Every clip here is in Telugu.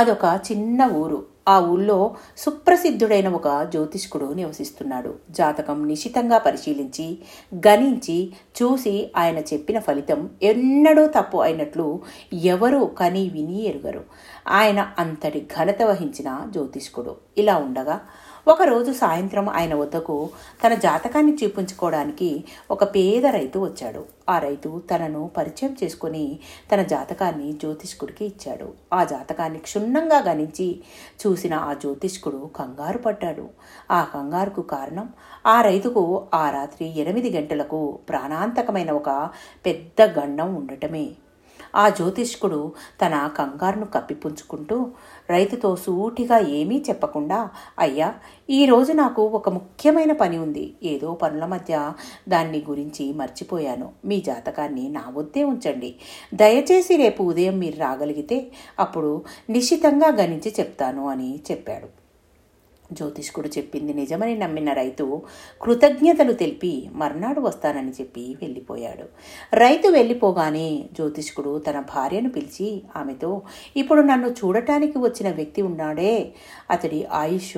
అదొక చిన్న ఊరు. ఆ ఊళ్ళో సుప్రసిద్ధుడైన ఒక జ్యోతిష్కుడు నివసిస్తున్నాడు. జాతకం నిశితంగా పరిశీలించి గణించి చూసి ఆయన చెప్పిన ఫలితం ఎన్నడూ తప్పు అయినట్లు ఎవరూ కని విని ఎరుగరు. ఆయన అంతటి ఘనత వహించిన జ్యోతిష్కుడు. ఇలా ఉండగా ఒకరోజు సాయంత్రం ఆయన వద్దకు తన జాతకాన్ని చూపించుకోవడానికి ఒక పేద రైతు వచ్చాడు. ఆ రైతు తనను పరిచయం చేసుకుని తన జాతకాన్ని జ్యోతిష్కుడికి ఇచ్చాడు. ఆ జాతకాన్ని క్షుణ్ణంగా గణించి చూసిన ఆ జ్యోతిష్కుడు కంగారు పడ్డాడు. ఆ కంగారుకు కారణం ఆ రైతుకు ఆ రాత్రి ఎనిమిది గంటలకు ప్రాణాంతకమైన ఒక పెద్ద గండం ఉండటమే. ఆ జ్యోతిష్కుడు తన కంగారును కప్పిపుంచుకుంటూ రైతుతో సూటిగా ఏమీ చెప్పకుండా అయ్యా ఈరోజు నాకు ఒక ముఖ్యమైన పని ఉంది. ఏదో పనుల మధ్య దాన్ని గురించి మర్చిపోయాను. మీ జాతకాన్ని నా వద్దే ఉంచండి. దయచేసి రేపు ఉదయం మీరు రాగలిగితే అప్పుడు నిశ్చితంగా గణించి చెప్తాను అని చెప్పాడు. జ్యోతిష్కుడు చెప్పింది నిజమని నమ్మిన రైతు కృతజ్ఞతలు తెలిపి మర్నాడు వస్తానని చెప్పి వెళ్ళిపోయాడు. రైతు వెళ్ళిపోగానే జ్యోతిష్కుడు తన భార్యను పిలిచి ఆమెతో ఇప్పుడు నన్ను చూడటానికి వచ్చిన వ్యక్తి ఉన్నాడే. అతడి ఆయుష్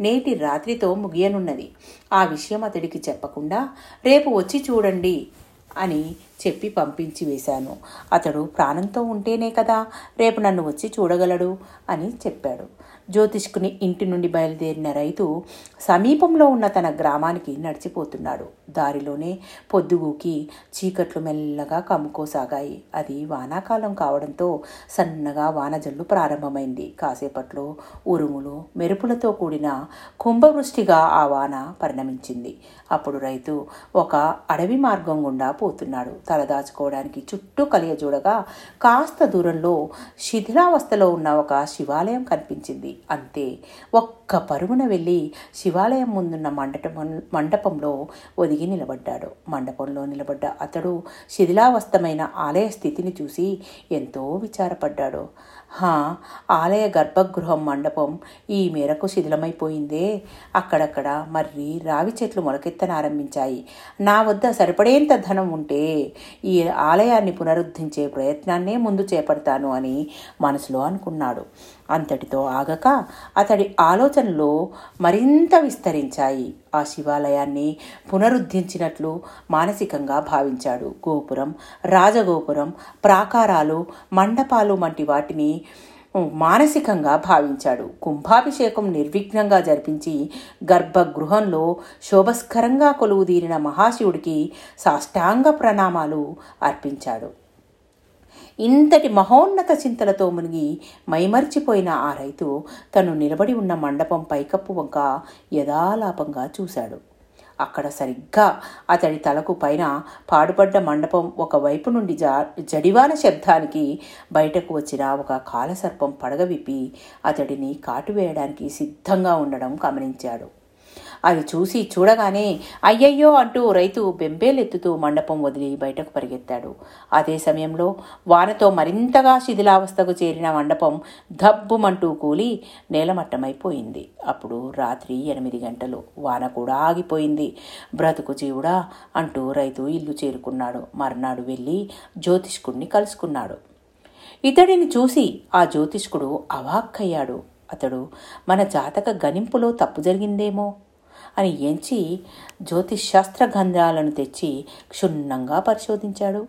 నేటి రాత్రితో ముగియనున్నది. ఆ విషయం అతడికి చెప్పకుండా రేపు వచ్చి చూడండి అని చెప్పి పంపించి వేశాను. అతడు ప్రాణంతో ఉంటేనే కదా రేపు నన్ను వచ్చి చూడగలడు అని చెప్పాడు. జ్యోతిష్కుని ఇంటి నుండి బయలుదేరిన రైతు సమీపంలో ఉన్న తన గ్రామానికి నడిచిపోతున్నాడు. దారిలోనే పొద్దుగూకి చీకట్లు మెల్లగా కమ్ముకోసాగాయి. అది వానాకాలం కావడంతో సన్నగా వానజల్లు ప్రారంభమైంది. కాసేపట్లో ఉరుములు మెరుపులతో కూడిన కుంభవృష్టిగా ఆ వాన పరిణమించింది. అప్పుడు రైతు ఒక అడవి మార్గం గుండా పోతున్నాడు. తలదాచుకోవడానికి చుట్టూ కలియజూడగా కాస్త దూరంలో శిథిలావస్థలో ఉన్న ఒక శివాలయం కనిపించింది. అంతే. ఒక్క పరుగున వెళ్ళి శివాలయం ముందున్న మండపం మండపంలో ఒదిగి నిలబడ్డాడు. మండపంలో నిలబడ్డ అతడు శిథిలావస్థమైన ఆలయ స్థితిని చూసి ఎంతో విచారపడ్డాడు. హా ఆలయ గర్భగృహం మండపం ఈ మేరకు శిథిలమైపోయిందే. అక్కడక్కడ మర్రి రావి చెట్లు మొలకెత్తనారంభించాయి. నా వద్ద సరిపడేంత ధనం ఉంటే ఈ ఆలయాన్ని పునరుద్ధరించే ప్రయత్నాన్నే ముందు చేపడతాను అని మనసులో అనుకున్నాడు. అంతటితో ఆగక అతడి ఆలోచనలో మరింత విస్తరించాయి. ఆ శివాలయాన్ని పునరుద్ధరించినట్లు మానసికంగా భావించాడు. గోపురం రాజగోపురం ప్రాకారాలు మండపాలు వంటి వాటిని మానసికంగా భావించాడు. కుంభాభిషేకం నిర్విఘ్నంగా జరిపించి గర్భగృహంలో శోభస్కరంగా కొలువుదీరిన మహాశివుడికి సాష్టాంగ ప్రణామాలు అర్పించాడు. ఇంతటి మహోన్నత చింతలతో మునిగి మైమర్చిపోయిన ఆ రైతు తను నిలబడి ఉన్న మండపం పైకప్పు వంక యథాలాపంగా చూశాడు. అక్కడ సరిగ్గా అతడి తలకు పైన పాడుపడ్డ మండపం ఒకవైపు నుండి జా జడివాన శబ్దానికి బయటకు వచ్చిన ఒక కాలసర్పం పడగవిప్పి అతడిని కాటు వేయడానికి సిద్ధంగా ఉండడం గమనించాడు. అది చూసి చూడగానే అయ్యయ్యో అంటూ రైతు బెంబేలెత్తుతూ మండపం వదిలి బయటకు పరిగెత్తాడు. అదే సమయంలో వానతో మరింతగా శిథిలావస్థకు చేరిన మండపం ధబ్బుమంటూ కూలి నేలమట్టమైపోయింది. అప్పుడు రాత్రి ఎనిమిది గంటలు. వాన కూడా ఆగిపోయింది. బ్రతుకు జీవుడా అంటూ రైతు ఇల్లు చేరుకున్నాడు. మర్నాడు వెళ్ళి జ్యోతిష్కుడిని కలుసుకున్నాడు. ఇతడిని చూసి ఆ జ్యోతిష్కుడు అవాక్కయ్యాడు. అతడు మన జాతక గణింపులో తప్పు జరిగిందేమో? అని ఎంచి జ్యోతిశాస్త్ర గంధాలను తెచ్చి క్షుణ్ణంగా పరిశోధించాడు.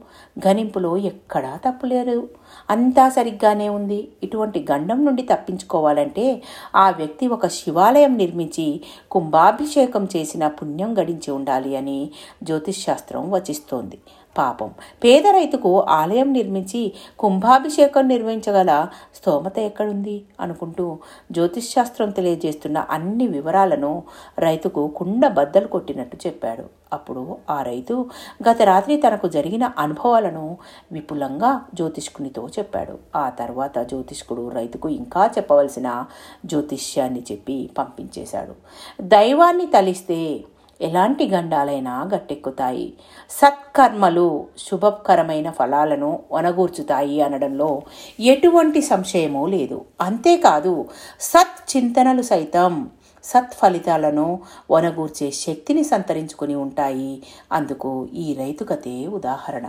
గణింపులో ఎక్కడా తప్పులేరు అంతా సరిగ్గానే ఉంది. ఇటువంటి గండం నుండి తప్పించుకోవాలంటే ఆ వ్యక్తి ఒక శివాలయం నిర్మించి కుంభాభిషేకం చేసిన పుణ్యం గడించి ఉండాలి అని జ్యోతిశాస్త్రం వచిస్తోంది. పాపం. పేద రైతుకు ఆలయం నిర్మించి కుంభాభిషేకం నిర్వహించగల స్తోమత ఎక్కడుంది? అనుకుంటూ జ్యోతిష్శాస్త్రం తెలియజేస్తున్న అన్ని వివరాలను రైతుకు కుండ బద్దలు కొట్టినట్టు చెప్పాడు. అప్పుడు ఆ రైతు గత రాత్రి తనకు జరిగిన అనుభవాలను విపులంగా జ్యోతిష్కునితో చెప్పాడు. ఆ తర్వాత జ్యోతిష్కుడు రైతుకు ఇంకా చెప్పవలసిన జ్యోతిష్యాన్ని చెప్పి పంపించేశాడు. దైవాన్ని తలిస్తే ఎలాంటి గండాలైనా గట్టెక్కుతాయి. సత్కర్మలు శుభకరమైన ఫలాలను వనగూర్చుతాయి అనడంలో ఎటువంటి సంశయమూ లేదు. అంతేకాదు సత్ చింతనలు సైతం సత్ఫలితాలను వనగూర్చే శక్తిని సంతరించుకుని ఉంటాయి. అందుకు ఈ రైతుకతే ఉదాహరణ.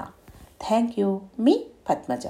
Thank you. మీ పద్మజ.